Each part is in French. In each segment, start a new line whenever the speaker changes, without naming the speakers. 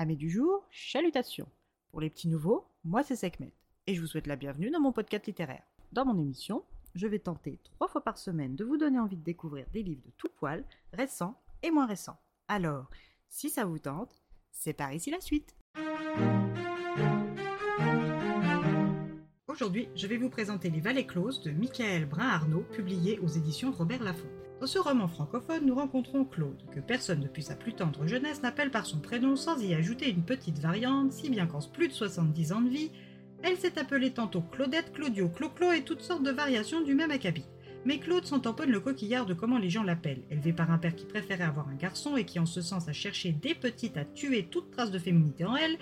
Amis du jour, chalutations. Pour les petits nouveaux, moi c'est Sekhmet et je vous souhaite la bienvenue dans mon podcast littéraire. Dans mon émission, je vais tenter trois fois par semaine de vous donner envie de découvrir des livres de tout poil, récents et moins récents. Alors, si ça vous tente, c'est par ici la suite. Aujourd'hui, je vais vous présenter Les Vallées Closes de Michael Brun-Arnaud, publié aux éditions Robert Laffont. Dans ce roman francophone, nous rencontrons Claude, que personne depuis sa plus tendre jeunesse n'appelle par son prénom sans y ajouter une petite variante, si bien qu'en plus de 70 ans de vie, elle s'est appelée tantôt Claudette, Claudio, Clo-Clo et toutes sortes de variations du même acabit. Mais Claude s'en tamponne le coquillard de comment les gens l'appellent. Élevée par un père qui préférait avoir un garçon et qui en ce sens a cherché dès petite à tuer toute trace de féminité en elle,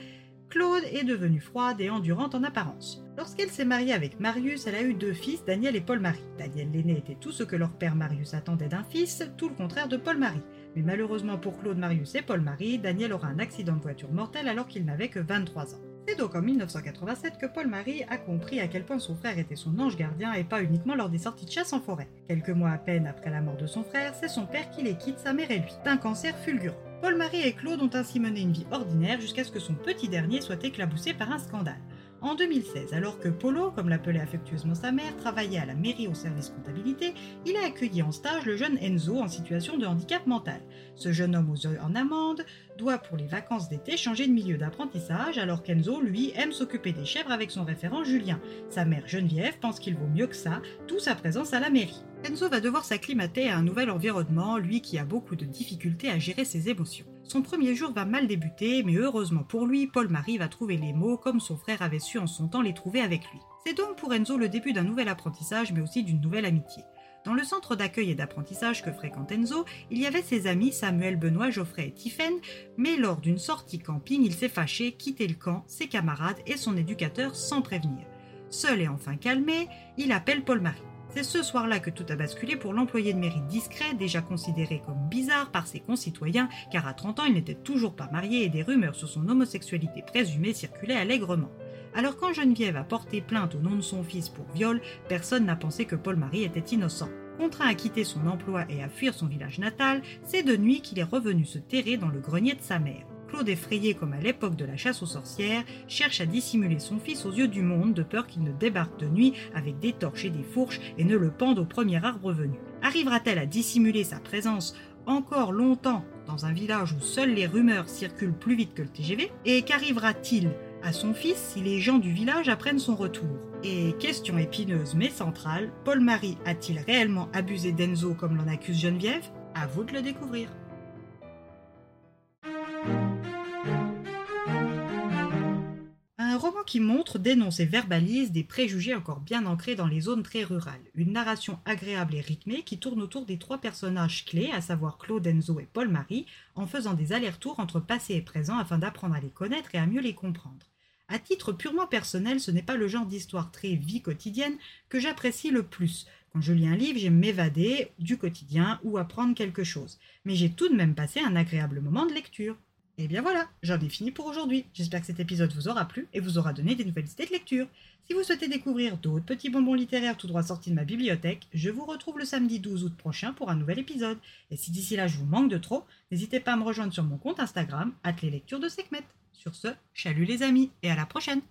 Claude est devenue froide et endurante en apparence. Lorsqu'elle s'est mariée avec Marius, elle a eu deux fils, Daniel et Paul-Marie. Daniel l'aîné était tout ce que leur père Marius attendait d'un fils, tout le contraire de Paul-Marie. Mais malheureusement pour Claude, Marius et Paul-Marie, Daniel aura un accident de voiture mortel alors qu'il n'avait que 23 ans. C'est donc en 1987 que Paul-Marie a compris à quel point son frère était son ange gardien et pas uniquement lors des sorties de chasse en forêt. Quelques mois à peine après la mort de son frère, c'est son père qui les quitte, sa mère et lui, d'un cancer fulgurant. Paul-Marie et Claude ont ainsi mené une vie ordinaire jusqu'à ce que son petit dernier soit éclaboussé par un scandale. En 2016, alors que Polo, comme l'appelait affectueusement sa mère, travaillait à la mairie au service comptabilité, il a accueilli en stage le jeune Enzo en situation de handicap mental. Ce jeune homme aux yeux en amande doit pour les vacances d'été changer de milieu d'apprentissage alors qu'Enzo, lui, aime s'occuper des chèvres avec son référent Julien. Sa mère Geneviève pense qu'il vaut mieux que ça, tout sa présence à la mairie. Enzo va devoir s'acclimater à un nouvel environnement, lui qui a beaucoup de difficultés à gérer ses émotions. Son premier jour va mal débuter, mais heureusement pour lui, Paul-Marie va trouver les mots comme son frère avait su en son temps les trouver avec lui. C'est donc pour Enzo le début d'un nouvel apprentissage, mais aussi d'une nouvelle amitié. Dans le centre d'accueil et d'apprentissage que fréquente Enzo, il y avait ses amis Samuel, Benoît, Geoffrey et Tiphaine, mais lors d'une sortie camping, il s'est fâché, quitté le camp, ses camarades et son éducateur sans prévenir. Seul et enfin calmé, il appelle Paul-Marie. C'est ce soir-là que tout a basculé pour l'employé de mairie discret, déjà considéré comme bizarre par ses concitoyens, car à 30 ans il n'était toujours pas marié et des rumeurs sur son homosexualité présumée circulaient allègrement. Alors quand Geneviève a porté plainte au nom de son fils pour viol, personne n'a pensé que Paul-Marie était innocent. Contraint à quitter son emploi et à fuir son village natal, c'est de nuit qu'il est revenu se terrer dans le grenier de sa mère. Claude, effrayé comme à l'époque de la chasse aux sorcières, cherche à dissimuler son fils aux yeux du monde de peur qu'il ne débarque de nuit avec des torches et des fourches et ne le pende au premier arbre venu. Arrivera-t-elle à dissimuler sa présence encore longtemps dans un village où seules les rumeurs circulent plus vite que le TGV Et qu'arrivera-t-il à son fils si les gens du village apprennent son retour? Et question épineuse mais centrale, Paul-Marie a-t-il réellement abusé d'Enzo comme l'en accuse Geneviève? À vous de le découvrir. Roman qui montre, dénonce et verbalise des préjugés encore bien ancrés dans les zones très rurales. Une narration agréable et rythmée qui tourne autour des trois personnages clés, à savoir Claude, Enzo et Paul-Marie, en faisant des allers-retours entre passé et présent afin d'apprendre à les connaître et à mieux les comprendre. À titre purement personnel, ce n'est pas le genre d'histoire très vie quotidienne que j'apprécie le plus. Quand je lis un livre, j'aime m'évader du quotidien ou apprendre quelque chose. Mais j'ai tout de même passé un agréable moment de lecture. Et bien voilà, j'en ai fini pour aujourd'hui. J'espère que cet épisode vous aura plu et vous aura donné des nouvelles idées de lecture. Si vous souhaitez découvrir d'autres petits bonbons littéraires tout droit sortis de ma bibliothèque, je vous retrouve le samedi 12 août prochain pour un nouvel épisode. Et si d'ici là je vous manque de trop, n'hésitez pas à me rejoindre sur mon compte Instagram, les lectures de Sekhmet. Sur ce, chalut les amis et à la prochaine